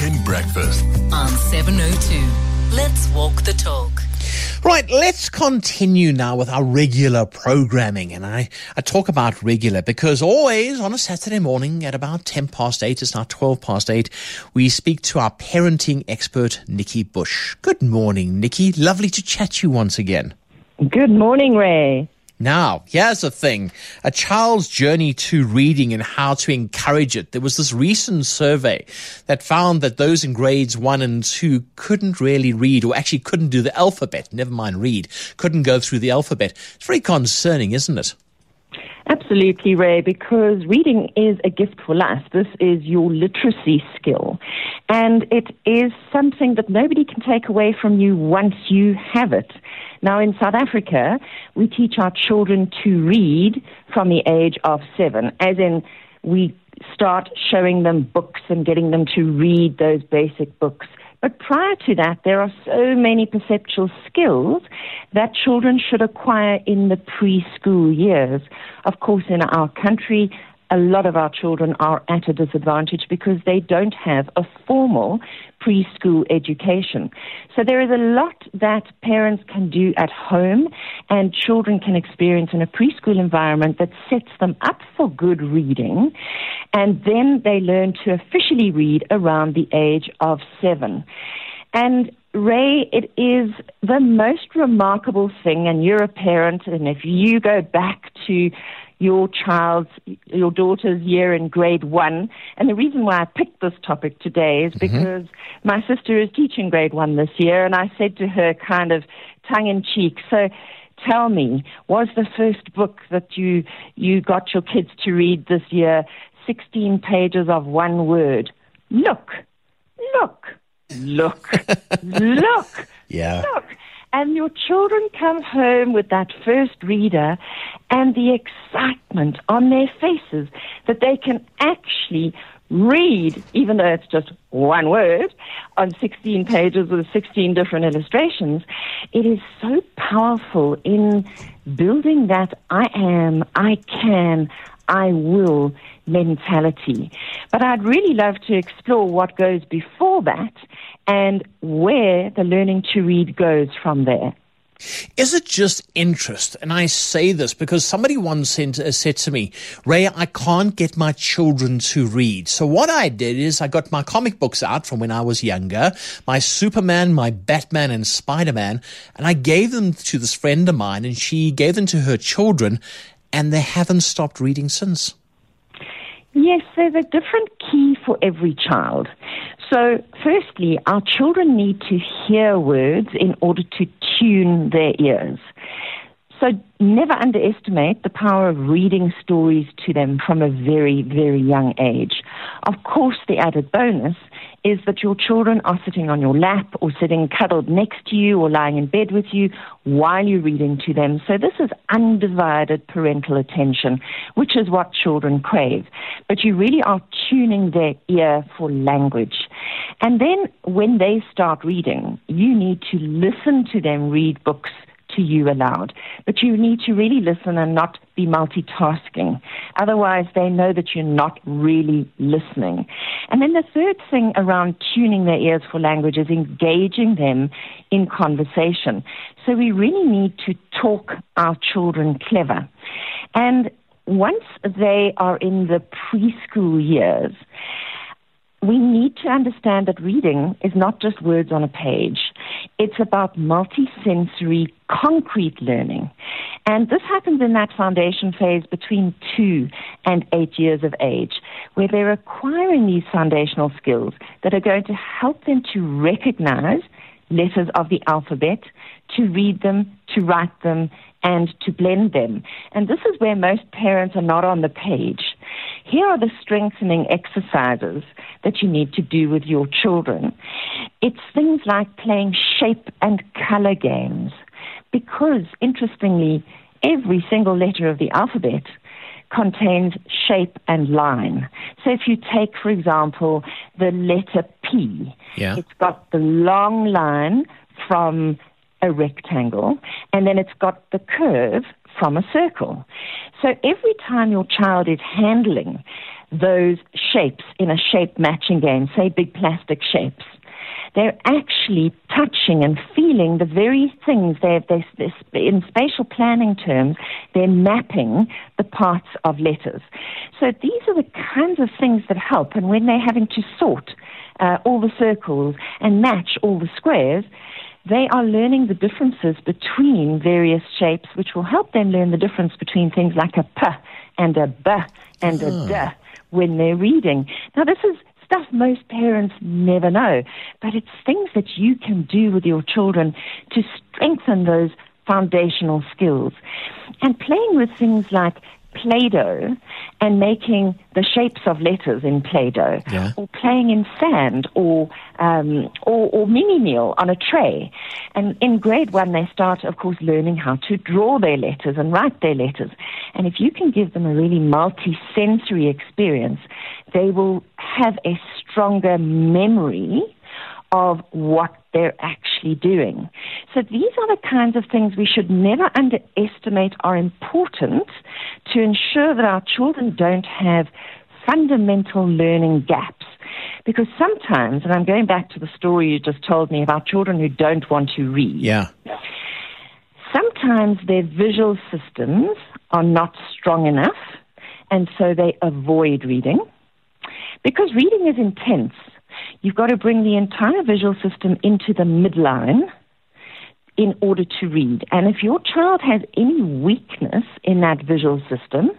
Weekend Breakfast. on 702. Let's walk the talk. Right, let's continue now with our regular programming. And I, I talk about regular because always on a Saturday morning at about 10 past 8, it's now 12 past 8, we speak to our parenting expert, Nikki Bush. Good morning, Nikki. Lovely to chat to you once again. Good morning, Ray. Now, here's the thing a child's journey to reading and how to encourage it. There was this recent survey that found that those in grades one and two couldn't really read or actually couldn't do the alphabet, never mind read, couldn't go through the alphabet. It's very concerning, isn't it? Absolutely, Ray, because reading is a gift for life. This is your literacy skill. And it is something that nobody can take away from you once you have it. Now, in South Africa, we teach our children to read from the age of seven, as in we start showing them books and getting them to read those basic books. But prior to that, there are so many perceptual skills that children should acquire in the preschool years. Of course, in our country, a lot of our children are at a disadvantage because they don't have a formal preschool education. So there is a lot that parents can do at home and children can experience in a preschool environment that sets them up for good reading. And then they learn to officially read around the age of seven. And Ray, it is the most remarkable thing, and you're a parent, and if you go back to your child's, your daughter's year in grade one. And the reason why I picked this topic today is mm-hmm. because my sister is teaching grade one this year, and I said to her, kind of tongue in cheek, so tell me, was the first book that you you got your kids to read this year 16 pages of one word? Look, look, look, look. Yeah. Look. And your children come home with that first reader and the excitement on their faces that they can actually read, even though it's just one word, on 16 pages with 16 different illustrations. It is so powerful in building that I am, I can, I will mentality. But I'd really love to explore what goes before that and where the learning to read goes from there. Is it just interest? And I say this because somebody once uh, said to me, Ray, I can't get my children to read. So what I did is I got my comic books out from when I was younger, my Superman, my Batman and Spider-Man, and I gave them to this friend of mine and she gave them to her children and they haven't stopped reading since. Yes, there's a different key for every child. So, firstly, our children need to hear words in order to tune their ears. So, never underestimate the power of reading stories to them from a very, very young age. Of course, the added bonus is that your children are sitting on your lap or sitting cuddled next to you or lying in bed with you while you're reading to them. So this is undivided parental attention, which is what children crave. But you really are tuning their ear for language. And then when they start reading, you need to listen to them read books to you aloud. But you need to really listen and not be multitasking. Otherwise, they know that you're not really listening. And then the third thing around tuning their ears for language is engaging them in conversation. So we really need to talk our children clever. And once they are in the preschool years, we need to understand that reading is not just words on a page. It's about multisensory, concrete learning. And this happens in that foundation phase between two and eight years of age, where they're acquiring these foundational skills that are going to help them to recognize letters of the alphabet, to read them, to write them, and to blend them. And this is where most parents are not on the page. Here are the strengthening exercises that you need to do with your children. It's things like playing shape and color games, because interestingly, every single letter of the alphabet contains shape and line. So if you take, for example, the letter P, Yeah. it's got the long line from a rectangle, and then it's got the curve from a circle. So every time your child is handling those shapes in a shape matching game, say big plastic shapes. They're actually touching and feeling the very things they're, they're, they're, in spatial planning terms, they're mapping the parts of letters. So these are the kinds of things that help. And when they're having to sort uh, all the circles and match all the squares, they are learning the differences between various shapes, which will help them learn the difference between things like a p and a b and a d ah. when they're reading. Now, this is stuff most parents never know, but it's things that you can do with your children to strengthen those foundational skills. And playing with things like Play Doh and making the shapes of letters in Play Doh, yeah. or playing in sand, or, um, or, or mealie meal on a tray. And in grade one, they start, of course, learning how to draw their letters and write their letters. And if you can give them a really multi sensory experience, they will have a stronger memory of what they're actually doing. So these are the kinds of things we should never underestimate are important to ensure that our children don't have fundamental learning gaps. Because sometimes, and I'm going back to the story you just told me about children who don't want to read. Yeah. Sometimes their visual systems are not strong enough, and so they avoid reading. Because reading is intense, you've got to bring the entire visual system into the midline in order to read. And if your child has any weakness in that visual system,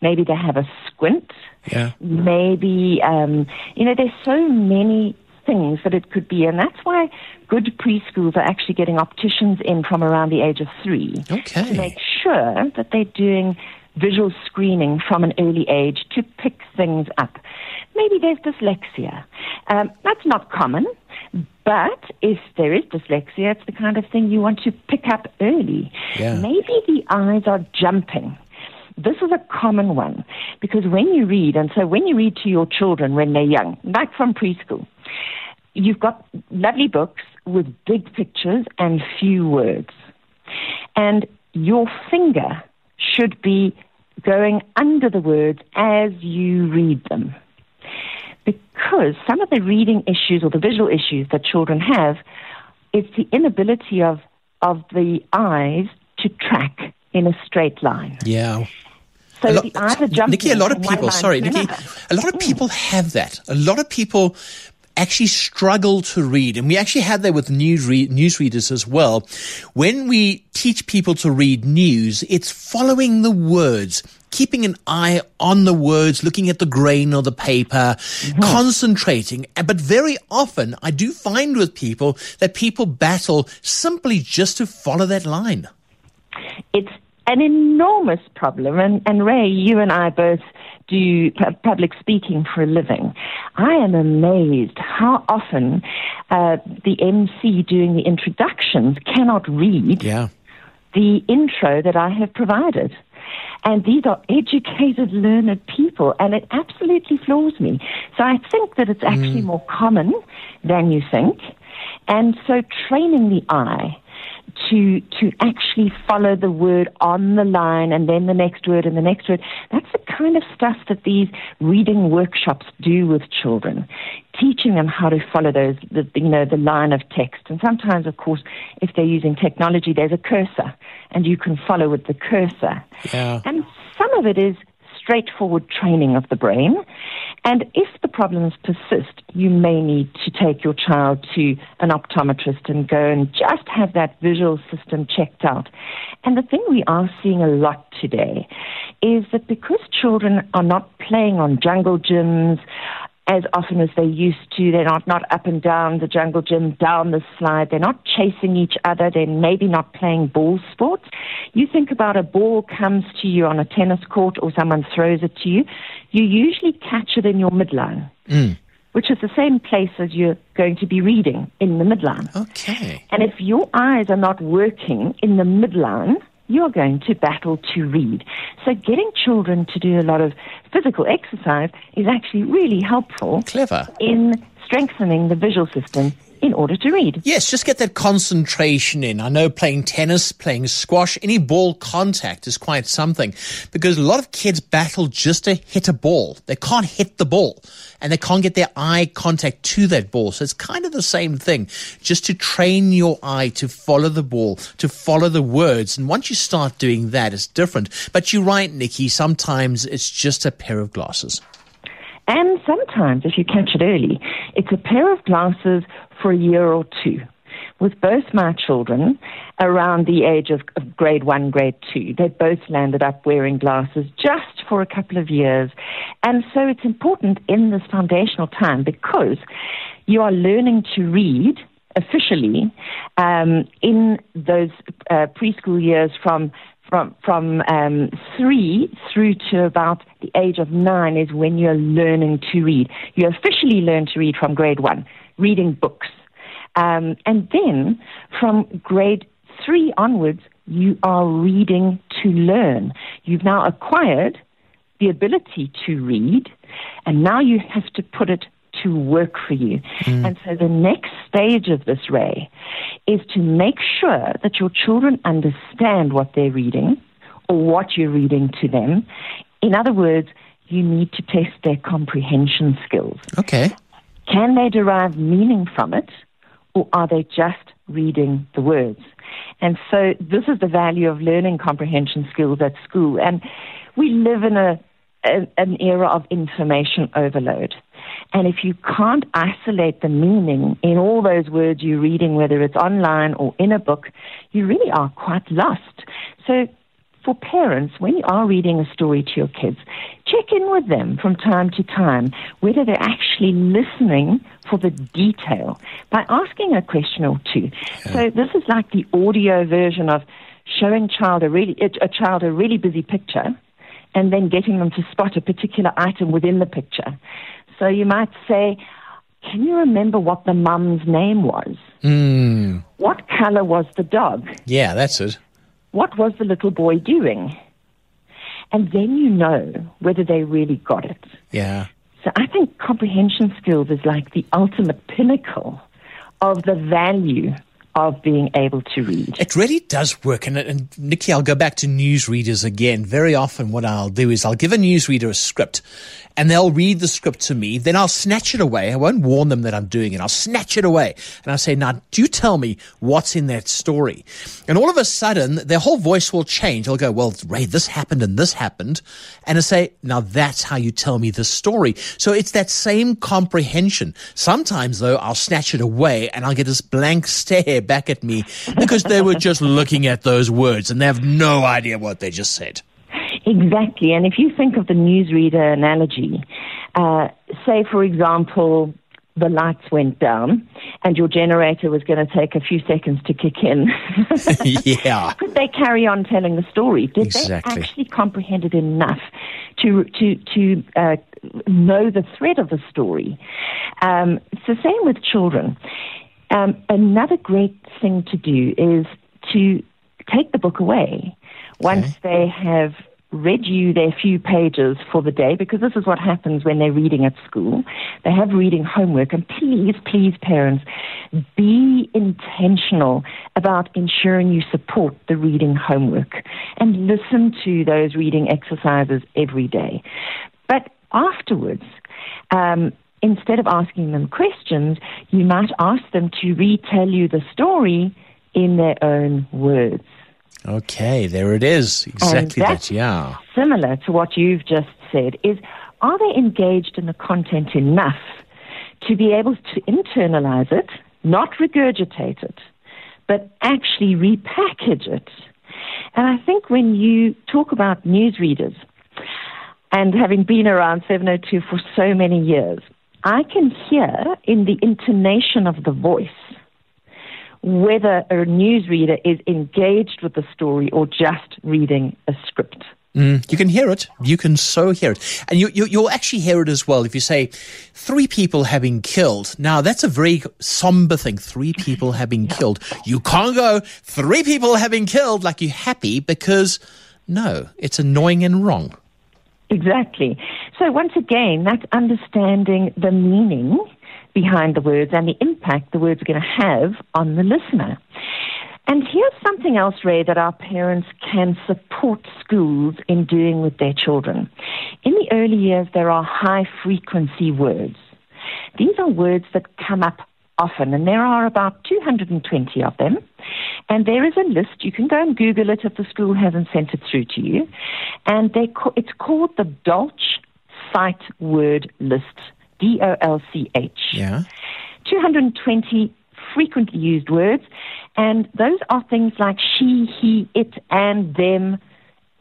maybe they have a squint, Yeah. maybe, um, you know, there's so many things that it could be. And that's why good preschools are actually getting opticians in from around the age of three to make sure that they're doing visual screening from an early age to pick things up. Maybe there's dyslexia. Um, that's not common, but if there is dyslexia, it's the kind of thing you want to pick up early. Yeah. Maybe the eyes are jumping. This is a common one because when you read, and so when you read to your children when they're young, like from preschool, you've got lovely books with big pictures and few words. And your finger should be going under the words as you read them. Because some of the reading issues or the visual issues that children have, it's the inability of, of the eyes to track in a straight line. Yeah. So A lot- the eyes are jumping. Nikki, a lot of people, sorry, Nikki, a lot of people have that. A lot of people actually struggle to read. And we actually have that with news, re- news readers as well. When we teach people to read news, it's following the words. Keeping an eye on the words, looking at the grain of the paper, concentrating. Uh, But very often, I do find with people that people battle simply just to follow that line. it's an enormous problem. And, and Ray, you and I both do pu- public speaking for a living. I am amazed how often uh, the MC doing the introductions cannot read Yeah. the intro that I have provided. And these are educated, learned people, and it absolutely floors me. So I think that it's actually more common than you think. And so training the eye to to actually follow the word on the line and then the next word and the next word. That's the kind of stuff that these reading workshops do with children, teaching them how to follow those the, you know the line of text. And sometimes, of course, if they're using technology, there's a cursor, and you can follow with the cursor. Yeah. And some of it is straightforward training of the brain. And if the problems persist, you may need to take your child to an optometrist and go and just have that visual system checked out. And the thing we are seeing a lot today is that because children are not playing on jungle gyms, as often as they used to. They're not, not up and down the jungle gym, down the slide. They're not chasing each other. They're maybe not playing ball sports. You think about a ball comes to you on a tennis court or someone throws it to you. You usually catch it in your midline, mm. which is the same place as you're going to be reading in the midline. Okay. And if your eyes are not working in the midline, you're going to battle to read. So getting children to do a lot of physical exercise is actually really helpful Clever. in strengthening the visual system in order to read. Yes, just get that concentration in. I know playing tennis, playing squash, any ball contact is quite something because a lot of kids battle just to hit a ball. They can't hit the ball and they can't get their eye contact to that ball. So it's kind of the same thing, just to train your eye to follow the ball, to follow the words. And once you start doing that, it's different. But you're right, Nikki, sometimes it's just a pair of glasses. And sometimes, if you catch it early, it's a pair of glasses for a year or two. With both my children, around the age of, of, grade one, grade two, they both landed up wearing glasses just for a couple of years. And so it's important in this foundational time because you are learning to read officially um, in those uh, preschool years from from from um, three through to about the age of nine is when you're learning to read. You officially learn to read from grade one, reading books, um, and then from grade three onwards, you are reading to learn. You've now acquired the ability to read, and now you have to put it to work for you. Mm. And so the next stage of this, Ray, is to make sure that your children understand what they're reading or what you're reading to them. In other words, you need to test their comprehension skills. Okay. Can they derive meaning from it, or are they just reading the words? And so this is the value of learning comprehension skills at school. And we live in a, a an era of information overload. And if you can't isolate the meaning in all those words you're reading, whether it's online or in a book, you really are quite lost. So for parents, when you are reading a story to your kids, check in with them from time to time whether they're actually listening for the detail by asking a question or two. Yeah. So this is like the audio version of showing child a really a child a really busy picture and then getting them to spot a particular item within the picture. So you might say, Can you remember what the mum's name was? Mm. What color was the dog? Yeah, that's it. What was the little boy doing? And then you know whether they really got it. Yeah. So I think comprehension skills is like the ultimate pinnacle of the value of being able to read. It really does work. And, and Nikki, I'll go back to newsreaders again. Very often, what I'll do is I'll give a newsreader a script and they'll read the script to me. Then I'll snatch it away. I won't warn them that I'm doing it. I'll snatch it away. And I'll say, now, do tell me what's in that story? And all of a sudden, their whole voice will change. They'll go, well, Ray, this happened and this happened. And I say, now that's how you tell me the story. So it's that same comprehension. Sometimes, though, I'll snatch it away and I'll get this blank stare back at me because they were just looking at those words and they have no idea what they just said. Exactly. And if you think of the newsreader analogy, uh, say, for example, the lights went down and your generator was going to take a few seconds to kick in. yeah. Could they carry on telling the story? Did exactly. they actually comprehend it enough to, to, to uh, know the thread of the story? Um, it's the same with children. Um, another great thing to do is to take the book away once okay. they have read you their few pages for the day because this is what happens when they're reading at school. They have reading homework, and please, please, parents, be intentional about ensuring you support the reading homework and listen to those reading exercises every day. But afterwards, um, instead of asking them questions, you might ask them to retell you the story in their own words. Okay, there it is. Exactly that, yeah. Similar to what you've just said is are they engaged in the content enough to be able to internalize it, not regurgitate it, but actually repackage it? And I think when you talk about newsreaders, and having been around 702 for so many years, I can hear in the intonation of the voice whether a newsreader is engaged with the story or just reading a script. Mm, you can hear it. You can so hear it. And you, you, you'll actually hear it as well if you say, three people have been killed. Now, that's a very somber thing. Three people have been killed. You can't go, three people have been killed like you're happy because, no, it's annoying and wrong. Exactly. So once again, that's understanding the meaning behind the words and the impact the words are going to have on the listener. And here's something else, Ray, that our parents can support schools in doing with their children. In the early years, there are high frequency words. These are words that come up often, and there are about 220 of them. And there is a list. You can go and Google it if the school hasn't sent it through to you. And they it's called the Dolch Sight Word List, D O L C H. Yeah. 220 frequently used words, and those are things like she, he, it, and them,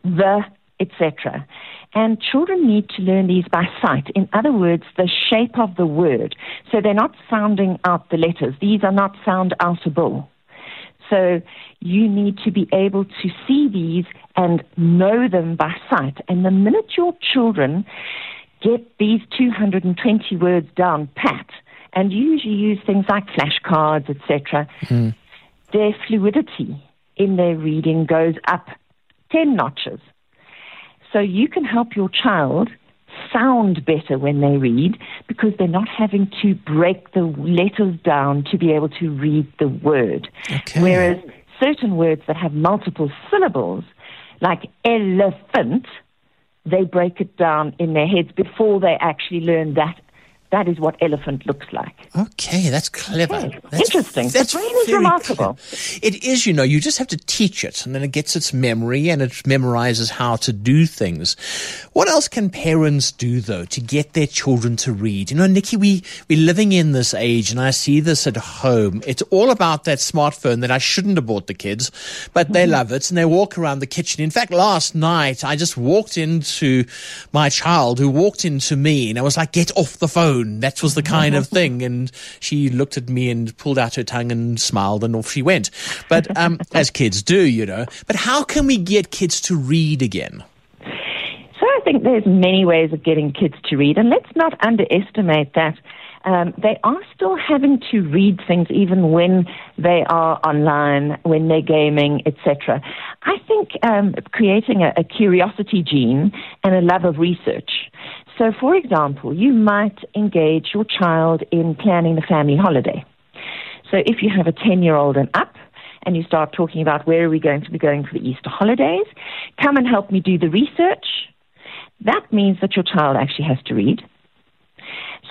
the, etc. And children need to learn these by sight. In other words, the shape of the word. So they're not sounding out the letters. These are not sound outable. So you need to be able to see these and know them by sight. And the minute your children get these 220 words down pat, and usually use things like flashcards, etc., mm. their fluidity in their reading goes up 10 notches. So you can help your child sound better when they read because they're not having to break the letters down to be able to read the word. Okay. Whereas certain words that have multiple syllables, like elephant, they break it down in their heads before they actually learn that that is what elephant looks like. Okay, that's clever. Okay. That's, Interesting. That's really remarkable. Clever. It is, you know, you just have to teach it and then it gets its memory and it memorizes how to do things. What else can parents do though to get their children to read? You know, Nikki, we, we're living in this age and I see this at home. It's all about that smartphone that I shouldn't have bought the kids, but they mm-hmm. love it and they walk around the kitchen. In fact, last night I just walked into my child who walked into me and I was like, get off the phone That was the kind of thing. And she looked at me and pulled out her tongue and smiled and off she went. But um, as kids do, you know. But how can we get kids to read again? So I think there's many ways of getting kids to read, and let's not underestimate that. Um, they are still having to read things even when they are online, when they're gaming, etc. I think um, creating a, a, curiosity gene and a love of research so, for example, you might engage your child in planning the family holiday. So, if you have a 10 year old and up, and you start talking about where are we going to be going for the Easter holidays, come and help me do the research. That means that your child actually has to read.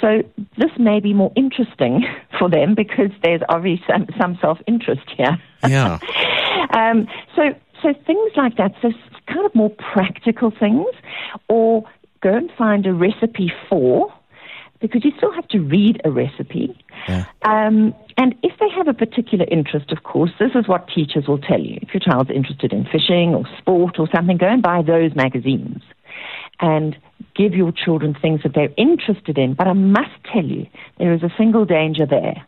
So this may be more interesting for them because there's obviously some, some self-interest here. Yeah. um, so, so things like that. So kind of more practical things, or go and find a recipe for, because you still have to read a recipe. Yeah. Um, and if they have a particular interest, of course, this is what teachers will tell you. If your child's interested in fishing or sport or something, go and buy those magazines and give your children things that they're interested in. But I must tell you, there is a single danger there.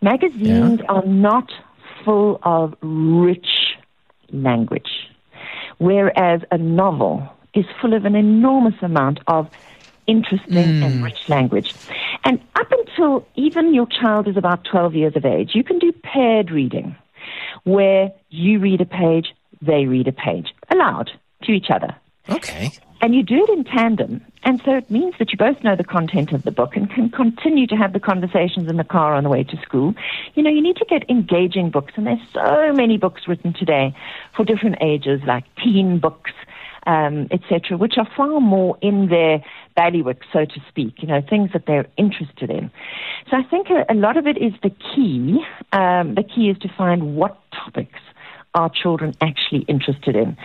Magazines yeah. are not full of rich language, whereas a novel is full of an enormous amount of interesting mm. and rich language. And up until even your child is about 12 years of age, you can do paired reading, where you read a page, they read a page, aloud to each other. Okay. And you do it in tandem. And so it means that you both know the content of the book and can continue to have the conversations in the car on the way to school. You know, you need to get engaging books, and there's so many books written today for different ages, like teen books, um, etc., which are far more in their bailiwick, so to speak, you know, things that they're interested in. So I think a, a lot of it is the key. Um, the key is to find what topics are children actually interested in.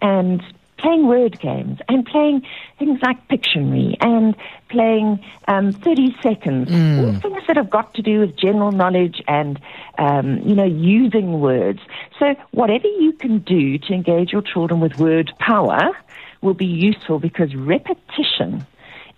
And playing word games and playing things like Pictionary and playing um, 30 seconds, mm. all things that have got to do with general knowledge and, um, you know, using words. So whatever you can do to engage your children with word power will be useful because repetition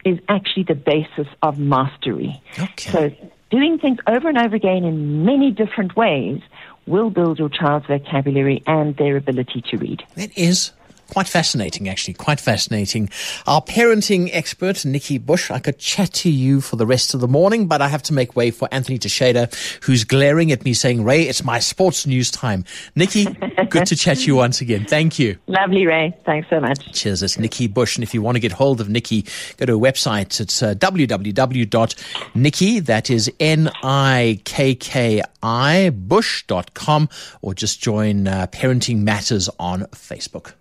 is actually the basis of mastery. Okay. So doing things over and over again in many different ways will build your child's vocabulary and their ability to read. That is quite fascinating, actually, quite fascinating. Our parenting expert, Nikki Bush, I could chat to you for the rest of the morning, but I have to make way for Anthony Teixeira, who's glaring at me saying, Ray, it's my sports news time. Nikki, good to chat to you once again. Thank you. Lovely, Ray. Thanks so much. Cheers. It's Nikki Bush. And if you want to get hold of Nikki, go to a website. It's uh, www.nikki, that is N-I-K-K-I, bush.com, or just join uh, Parenting Matters on Facebook.